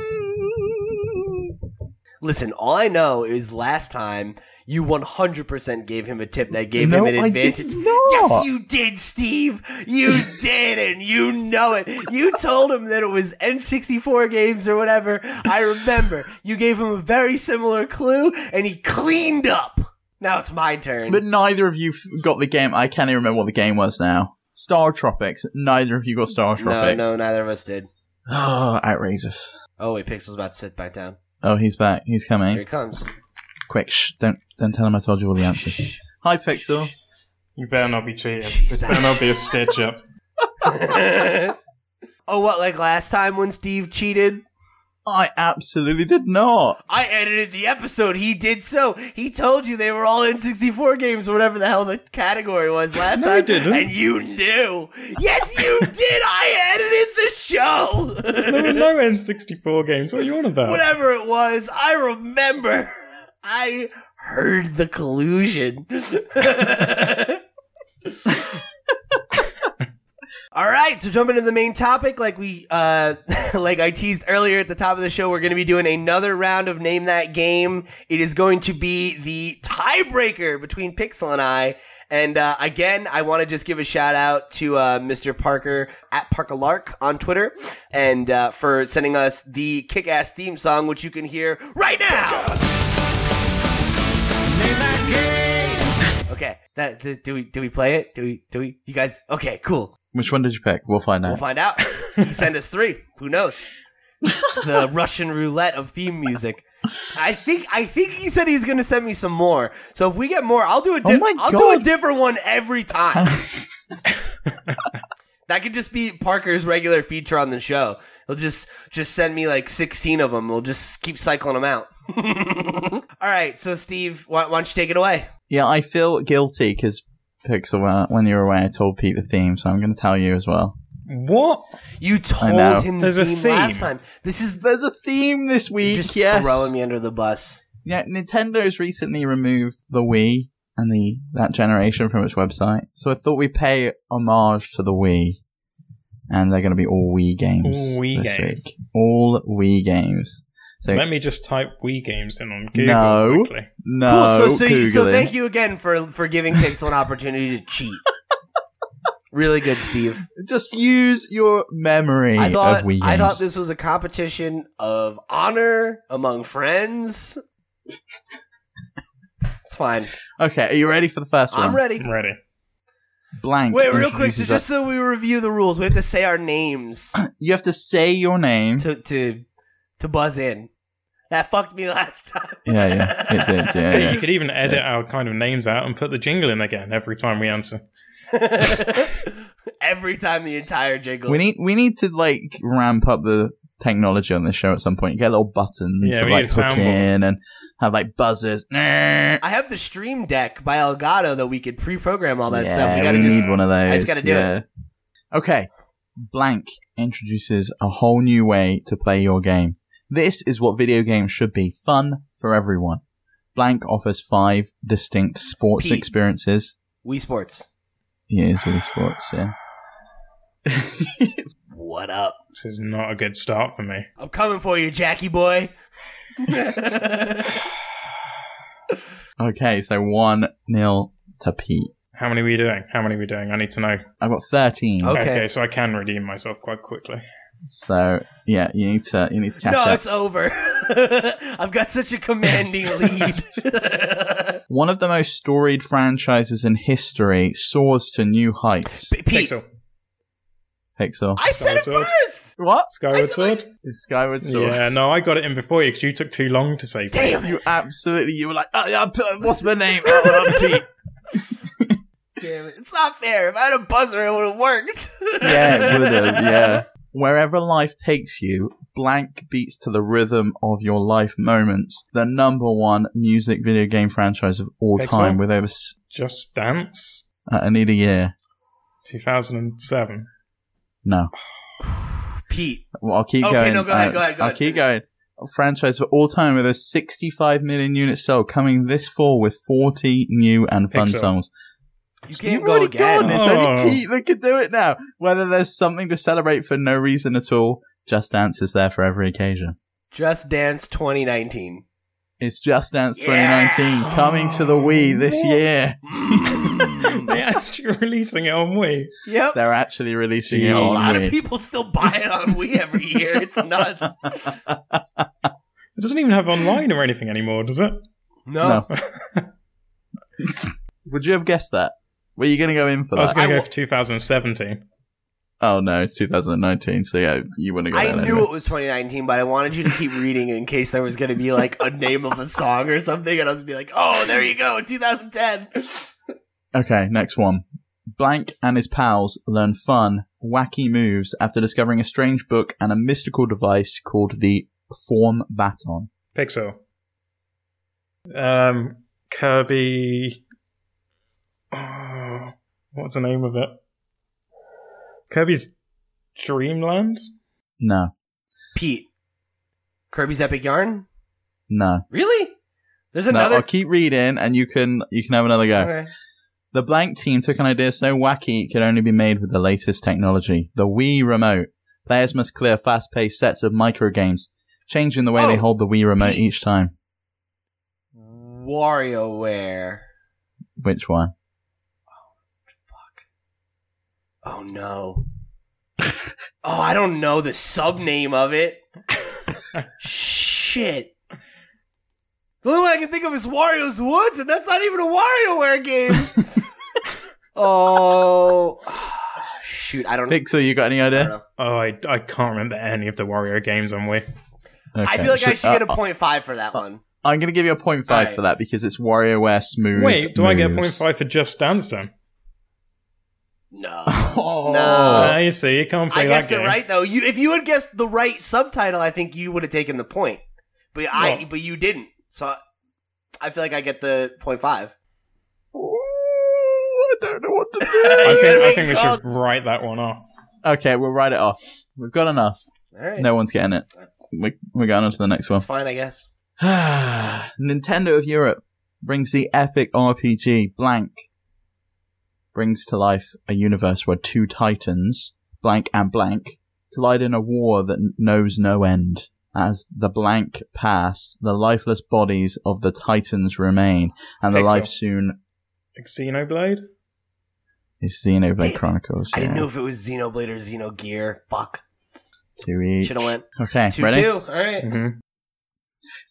Listen, all I know is last time you 100% gave him a tip that gave No, him an I did advantage. not. Yes, you did, Steve. You did, and you know it. You told him that it was N64 games or whatever. I remember. You gave him a very similar clue, and he cleaned up. Now it's my turn. But neither of you got the game. I can't even remember what the game was now. StarTropics. Neither of you got StarTropics. no, no, neither of us did. Oh, outrageous. Oh, wait, Pixel's about to sit back down. Oh, he's back. He's coming. Here coming. he comes. Quick, shh. Don't, don't tell him I told you all the answers. Hi, Pixel. You better not be cheating. She's This better not be a stitch up. oh, what, like last time when Steve cheated? I absolutely did not. I edited the episode. He did so. He told you they were all N64 games or whatever the hell the category was last No, time. I didn't. And you knew. Yes, you did. I edited the show. There were no N64 games. What are you on about? Whatever it was, I remember. I heard the collusion. All right, so jumping into the main topic, like we, uh, like I teased earlier at the top of the show, we're going to be doing another round of Name That Game. It is going to be the tiebreaker between Pixel and I. And uh, again, I want to just give a shout out to uh, Mr. Parker at Parkalark on Twitter, and uh, for sending us the kick-ass theme song, which you can hear right now. Okay, that do, do we do we play it? Do we do we? You guys? Okay, cool. Which one did you pick? We'll find out. We'll find out. Send us three. Who knows? It's the Russian roulette of theme music. I think I think he said he's going to send me some more. So if we get more, I'll do a Oh di- my I'll do a God. different one every time. that could just be Parker's regular feature on the show. He'll just just send me like 16 of them. We'll just keep cycling them out. All right, so Steve, why, why don't you take it away? Yeah, I feel guilty because Pixel, uh, when you were away, I told Pete the theme, so I'm going to tell you as well. What? You told know. him the There's a theme, theme. last time. This is There's a theme this week. just yes. throwing me under the bus. Yeah, Nintendo's recently removed the Wii and the that generation from its website, so I thought we'd pay homage to the Wii, and they're going to be all Wii games. All Wii this games. week. All Wii games. So Let me just type Wii games in on Google No. quickly. no, cool. So, so, so thank you again for for giving Pixel an opportunity to cheat. really good, Steve. Just use your memory I thought of Wii games. I thought this was a competition of honor among friends. it's fine. Okay, are you ready for the first one? I'm ready. I'm ready. Blank. Wait, real quick, so just so we review the rules, we have to say our names you have to say your name. to to to buzz in. That fucked me last time. Yeah, yeah, it did. Yeah, You could even edit our kind of names out and put the jingle in again every time we answer. Every time the entire jingle. We need we need to like ramp up the technology on this show at some point. Get little buttons Yeah, to like hook soundboard. in and have like buzzers. I have the Stream Deck by Elgato that we could pre-program all that yeah, stuff. We we, gotta just need one of those. I just gotta do yeah. Okay. Blank introduces a whole new way to play your game. This is what video games should be. Fun for everyone. Blank offers five distinct sports Pete. experiences. Wii Sports. Yeah, it's Wii Sports, yeah. What up? This is not a good start for me. I'm coming for you, Jackie boy. okay, so one nil to Pete. How many are we doing? How many are we doing? I need to know. I've got thirteen. Okay. so I can redeem myself quite quickly. So yeah, you need to you need to catch it. no, up. it's over. I've got such a commanding lead. One of the most storied franchises in history soars to new heights. P- Pete, Pixel. Pixel. I said it Skyward Sword. first. What? Skyward I my- Sword? It's Skyward Sword. Yeah, no, I got it in before you because you took too long to say. Damn it. You absolutely. You were like, oh, yeah, what's my name? Oh, I'm Pete. Damn it. It's not fair. If I had a buzzer, it would have worked. Yeah, it would have. Yeah. Wherever life takes you, blank beats to the rhythm of your life moments. The number one music video game franchise of all Pixel? time, with over. S- Just Dance, uh, I need a year. 2007. No. Pete, Pete. Well, I'll keep Okay, going. Okay, no, go ahead, Uh, go ahead, go I'll ahead. keep going. Franchise of all time with a 65 million unit sold, coming this fall with 40 new and fun Pixel. songs. You can't You've go already again. gone. It's Oh. only Pete that can do it now. Whether there's something to celebrate for no reason at all, Just Dance is there for every occasion. Just Dance 2019. It's Just Dance Yeah. 2019 coming to the oh, Wii this year. They're actually releasing it on Wii. Yep. They're actually releasing it A A on lot of people still buy it on Wii every year. It's nuts. It doesn't even have online or anything anymore, does it? No. No. Would you have guessed that? Were you going to go in for that? I was going to I go wa- for 2017. Oh no, it's 2019, so yeah, you wouldn't have I got that. knew anyway. it was 2019, but I wanted you to keep reading in case there was going to be like a name of a song or something, and I was gonna be like, "Oh, there you go, 2010." Okay, next one. Blank and his pals learn fun, wacky moves after discovering a strange book and a mystical device called the Form Baton. Pixel. Um, Kirby. Oh, what's the name of it? Kirby's Dream Land? No, Pete, Kirby's Epic Yarn. no, Really? There's no. another. I'll keep reading, and you can you can have another go. Okay. The Blank team took an idea so wacky it could only be made with the latest technology: the Wii Remote. Players must clear fast-paced sets of micro games, changing the way they Oh, hold the Wii Remote each time. WarioWare. Which one? Oh no. oh, I don't know the sub name of it. Shit. The only one I can think of is Wario's Woods, and that's not even a WarioWare game. oh, shoot! I don't. Know. Pixel, you got any idea? know. Oh, I, I can't remember any of the Wario games on Wii. I Okay, feel like I should- should get a uh, point five for that one. I'm going to give you a point five Alright. for that because it's WarioWare smooth. Wait, do I get a five for Just Dance then? No. Oh. No. You see, you can't play I that guessed it game. right eh? though. You, if you had guessed the right subtitle, I think you would have taken the point. But I, Well- but you didn't. So I feel like I get the point five. Ooh, I don't know what to do. I think, I think we should write that one off. okay, we'll write it off. We've got enough. All right, No one's getting it. We, we're going on to the next one. it's fine, I guess. Nintendo of Europe brings the epic RPG Blank. Brings to life a universe where two titans, Blank and Blank, collide in a war that knows no end. As the Blank pass, the lifeless bodies of the titans remain, and the Pixel. life soon Xenoblade? is Xenoblade Damn it. Chronicles. I didn't know if it was Xenoblade or Xenogear. Fuck. Two each. Should have went Okay, two ready? two. All right. hmm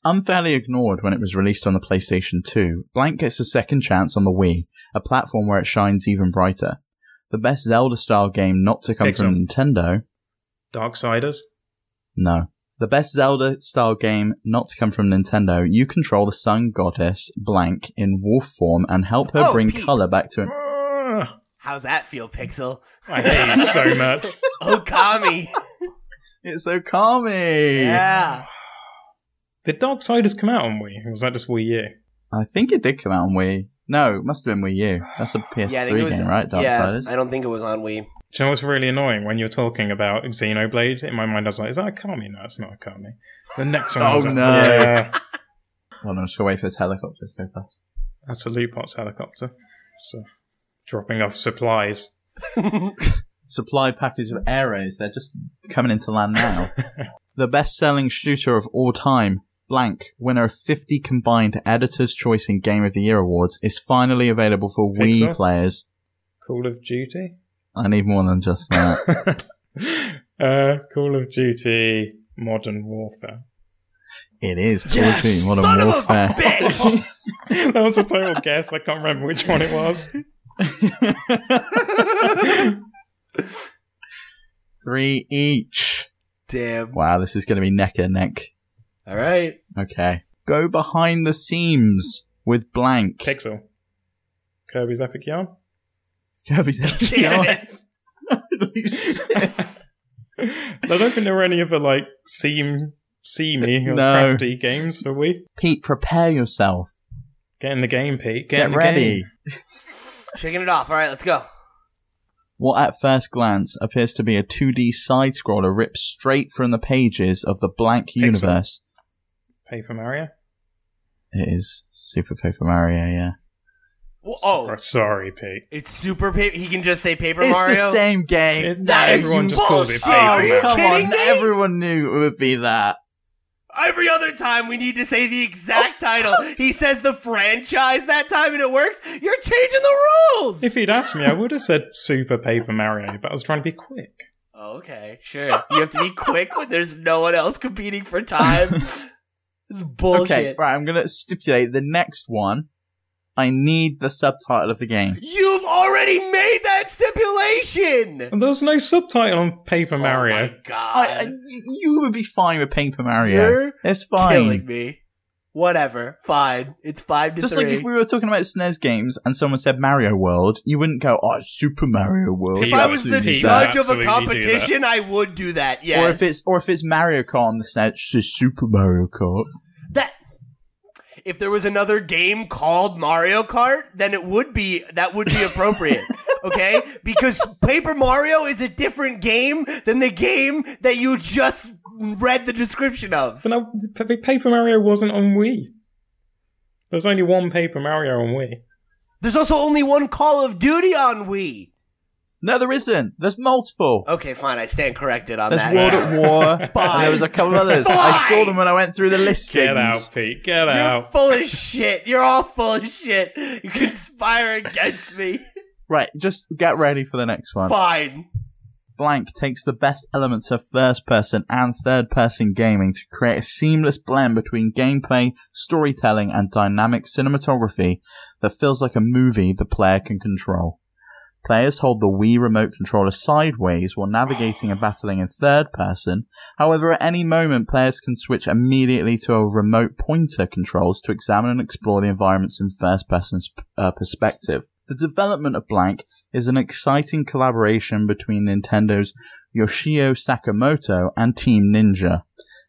Unfairly ignored when it was released on the PlayStation 2, Blank gets a second chance on the Wii, a platform where it shines even brighter. The best Zelda style game not to come from Nintendo. Darksiders? No. The best Zelda style game not to come from Nintendo. You control the sun goddess Blank in wolf form and help her Oh, bring Pete. color back to it. Ah, How's that feel, Pixel? I hate you so much. Okami. It's so calming. yeah. Did Darksiders come out on Wii? Or was that just Wii U? I think it did come out on Wii. No, it must have been Wii U. That's a PS3 Yeah, I think it was. game, right? yeah, Darksiders. I don't think it was on Wii. Do you know what's really annoying? When you're talking about Xenoblade, in my mind I was like, is that Okami? No, it's not Okami. The next one Oh, was a- no. Yeah, Hold on, I'm just gonna wait for this helicopter to go past. that's a LootPots helicopter. So, uh, dropping off supplies. supply package of arrows. They're just coming into land now. the best selling shooter of all time, Blank, winner of 50 combined Editor's Choice and Game of the Year awards, is finally available for Wii Pixel? players. Call of Duty? I need more than just that. uh, Call of Duty Modern Warfare. it is Call Yes, of Duty Modern son of a Warfare. bitch! that was a total guess. I can't remember which one it was. Three each. Damn. Wow, this is going to be neck and neck. All right. Okay. Go behind the seams with Blank. Pixel. Kirby's Epic Yarn? Kirby's Epic it. Holy shit. I don't think there were any other like seam seamy or No. crafty games for Wii. Pete, prepare yourself. Get in the game, Pete. Get, Get in the ready. game. Shaking it off. All right, let's go. What at first glance appears to be a 2D side scroller ripped straight from the pages of the blank universe. Paper Mario. It is Super Paper Mario, yeah. Well, oh, Sorry, sorry, Pete. it's super paper. He can just say Paper it's Mario. the same game. It's- That is everyone just calls it. Paper Are you Mario. Come kidding on, me? everyone knew it would be that. Every other time we need to say the exact oh, title. He says the franchise that time and it works. You're changing the rules. If he'd asked me, I would have said Super Paper Mario, but I was trying to be quick. Oh, okay, sure. You have to be quick when there's no one else competing for time. It's bullshit. Okay, right, I'm gonna stipulate the next one. I need the subtitle of the game. You've already made that stipulation. And there was no subtitle on Paper Oh Mario. my god. I, I, you would be fine with Paper Mario. You're it's fine. killing me. Whatever. Fine. It's five to Just three. like if we were talking about SNES games and someone said Mario World, you wouldn't go, "Oh, it's Super Mario World." If I was the judge of a competition, I would do that. Yes. Or if it's or if it's Mario Kart on the SNES, it's just Super Mario Kart. that if there was another game called Mario Kart, then it would be that would be appropriate. okay? Because Paper Mario is a different game than the game that you just read the description of. But no, Paper Mario wasn't on Wii. There's only one Paper Mario on Wii. There's also only one Call of Duty on Wii. No, there isn't. There's multiple. Okay, fine. I stand corrected on There's that. World at War, and there was a couple of others. I saw them when I went through the listings. Get out, Pete. Get out. You're out. full of shit. You're all full of shit. You conspire against me. Right, just get ready for the next one. Fine. Blank takes the best elements of first person and third person gaming to create a seamless blend between gameplay, storytelling, and dynamic cinematography that feels like a movie the player can control. Players hold the Wii remote controller sideways while navigating and battling in third person. However, at any moment, players can switch immediately to a remote pointer controls to examine and explore the environments in first person uh, perspective. The development of Blank is an exciting collaboration between Nintendo's Yoshio Sakamoto and Team Ninja.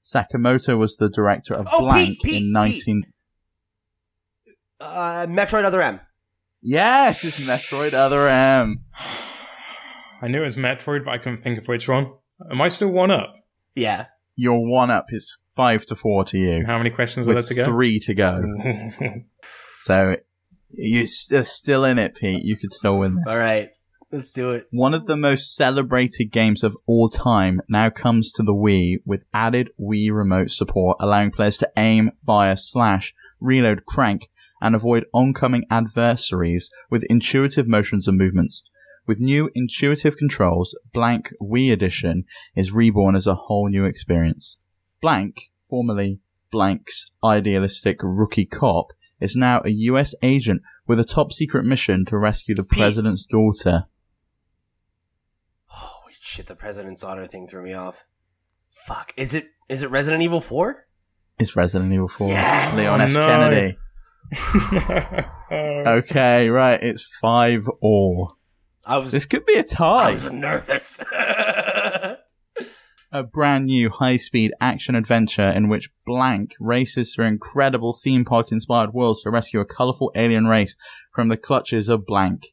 Sakamoto was the director of Oh, Blank Pete, Pete, in 19. Uh, Metroid Other M. Yes, it's Metroid Other M. I knew it was Metroid, but I couldn't think of which one. Am I still one up? Yeah. Your one up is five to four to you, How many questions are there to go? three to go. So you're st- still in it, Pete. You could still win this. All right. Let's do it. One of the most celebrated games of all time now comes to the Wii with added Wii remote support, allowing players to aim, fire, slash, reload, crank, and avoid oncoming adversaries with intuitive motions and movements. With new intuitive controls, Blank Wii Edition is reborn as a whole new experience. Blank, formerly Blank's idealistic rookie cop, is now a US agent with a top secret mission to rescue the Pete. president's daughter. Holy shit! The President's Daughter thing threw me off. Fuck. Is it? Is it Resident Evil Four? It's Resident Evil 4. Yes! Leon S. No. Kennedy. Okay, right. It's 5 all. I was. This could be a tie. I was nervous. A brand new high speed action adventure in which Blank races through incredible theme park inspired worlds to rescue a colorful alien race from the clutches of Blank.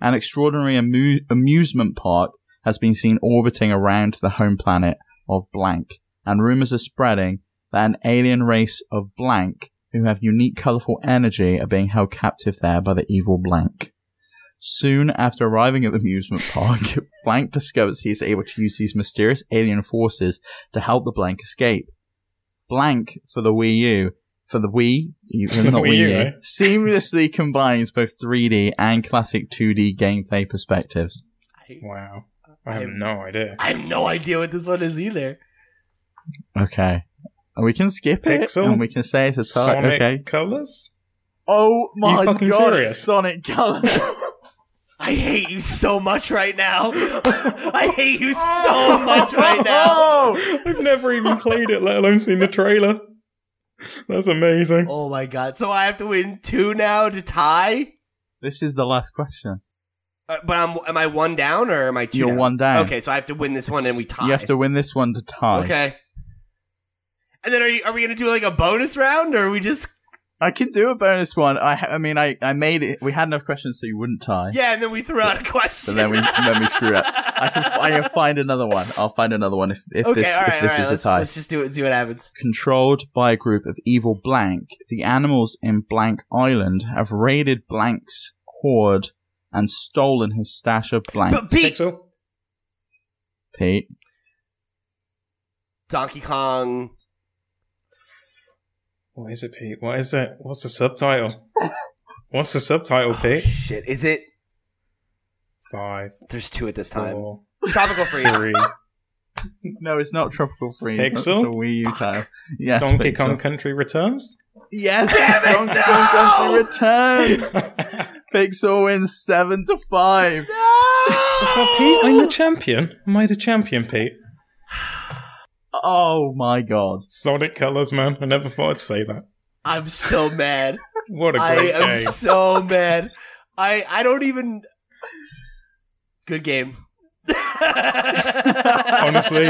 An extraordinary amu- amusement park has been seen orbiting around the home planet of Blank, and rumors are spreading that an alien race of Blank who have unique colorful energy are being held captive there by the evil Blank. Soon after arriving at the amusement park, Blank discovers he is able to use these mysterious alien forces to help the Blank escape. Blank for the Wii U, for the Wii, even not Wii Wii U, U, eh? seamlessly combines both 3D and classic 2D gameplay perspectives. wow. I have no idea. I have no idea what this one is either. Okay. And we can skip it, and we can say it's a tie. Sonic Okay. Colors? Oh my god, serious? Sonic Colors. I hate you so much right now. I hate you so much right now. I've never even played it, let alone seen the trailer. That's amazing. Oh my god! So I have to win two now to tie. This is the last question. Uh, but I'm, am I one down or am I 2 You're down? one down. Okay, so I have to win this one and we tie. You have to win this one to tie. Okay. And then are you, are we gonna do like a bonus round or are we just I can do a bonus one. I, ha- I mean, I, I made it. We had enough questions so you wouldn't tie. Yeah, and then we threw out a question. And then we then we screw up. I can I can find another one. I'll find another one if if okay, this all right, if this all right. is Let's, a tie. let's just do it and see what happens. Controlled by a group of evil blank, the animals in Blank Island have raided Blank's hoard and stolen his stash of blank. But Pete, Pixel. Pete, Donkey Kong. What is it, Pete? What is it? What's the subtitle? What's the subtitle, Oh, Pete? shit, is it? Five, There's two at this time. Tropical Freeze. three. no, it's not Tropical Freeze. That's Pixel? a Wii U title. Yes, Donkey Pixel. Kong Country Returns. Yes, Damn it, Donkey no! Kong Country returns. Pixel wins seven to five. What's up, Pete? I'm the champion. Am I the champion, Pete? Oh my god. Sonic Colors, man. I never thought I'd say that. I'm so mad. What a great am game. I am so mad. I I don't even. Good game. Honestly,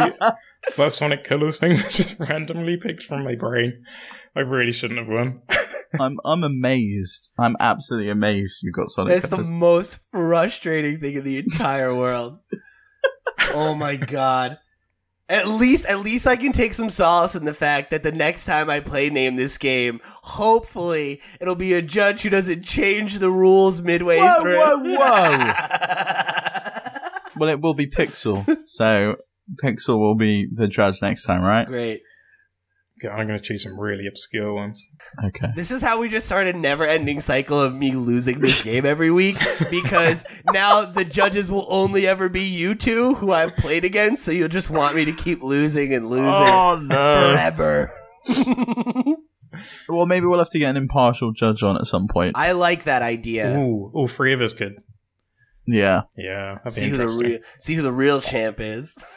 that Sonic Colors thing was just randomly picked from my brain. I really shouldn't have won. I'm I'm amazed. I'm absolutely amazed you got Sonic That's the most frustrating thing in the entire world. oh my god. At least at least I can take some solace in the fact that the next time I play name this game, hopefully it'll be a judge who doesn't change the rules midway Whoa, through. whoa, whoa. Well, it will be Pixel, so Pixel will be the judge next time, right? Great. Okay, I'm going to choose some really obscure ones. Okay. This is how we just started a never-ending cycle of me losing this game every week because now the judges will only ever be you two who I've played against, so you'll just want me to keep losing and losing Oh no. forever. Well, maybe we'll have to get an impartial judge on at some point. I like that idea. Ooh, all three of us could. Yeah. Yeah, that'd be See who the real see who the real champ is.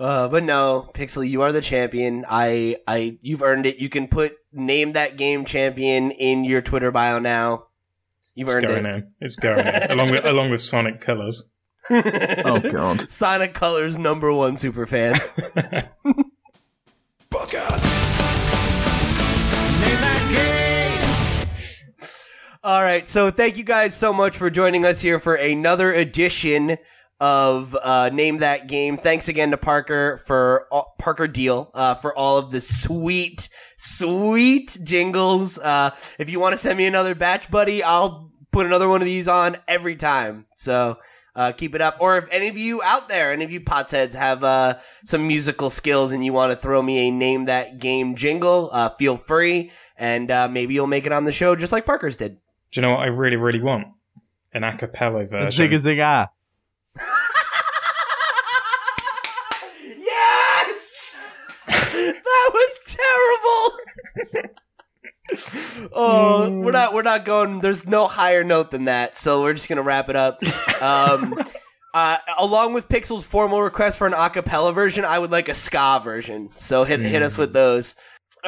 uh, but no, Pixel, you are the champion. I I you've earned it. You can put name that game champion in your Twitter bio now. You've earned it's earned going it. in. It's going in. along with along with Sonic Colors. Oh god. Sonic Colors number one super fan. Podcast. All right, so thank you guys so much for joining us here for another edition of uh, Name That Game. Thanks again to Parker for all, Parker Deal uh, for all of the sweet, sweet jingles. Uh, if you want to send me another batch, buddy, I'll put another one of these on every time. So. Uh, keep it up. Or if any of you out there, any of you potsheads have uh, some musical skills and you want to throw me a name that game jingle, uh, feel free, and uh, maybe you'll make it on the show just like Parker's did. Do you know what I really, really want? An a cappella version. Zigga zigga. Yes! That was terrible. oh, we're not we're not going there's no higher note than that. So we're just going to wrap it up. Um uh, along with Pixel's formal request for an acapella version, I would like a ska version. So hit hit us with those.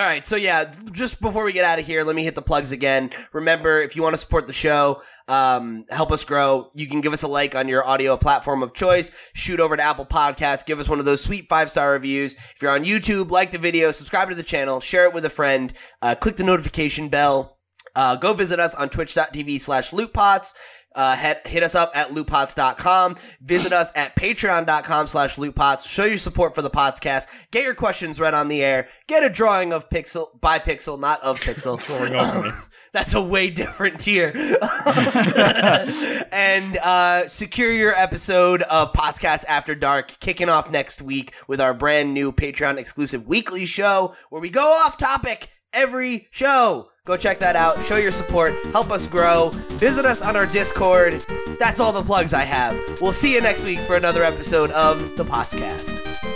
All right, so yeah, just before we get out of here, let me hit the plugs again. Remember, if you want to support the show, um, help us grow, you can give us a like on your audio platform of choice. Shoot over to Apple Podcasts, give us one of those sweet five star reviews. If you're on YouTube, like the video, subscribe to the channel, share it with a friend, uh, click the notification bell. Uh, go visit us on twitch.tv slash lootpots. Uh, head, hit us up at lootpots.com. Visit us at patreon.com slash lootpots. Show your support for the podcast. Get your questions read on the air. Get a drawing of Pixel, by Pixel, not of Pixel. Drawing of. That's a way different tier. and uh, secure your episode of PotsCast After Dark, kicking off next week with our brand new Patreon exclusive weekly show where we go off topic every show. Go check that out. Show your support. Help us grow. Visit us on our Discord. That's all the plugs I have. We'll see you next week for another episode of the PotsCast.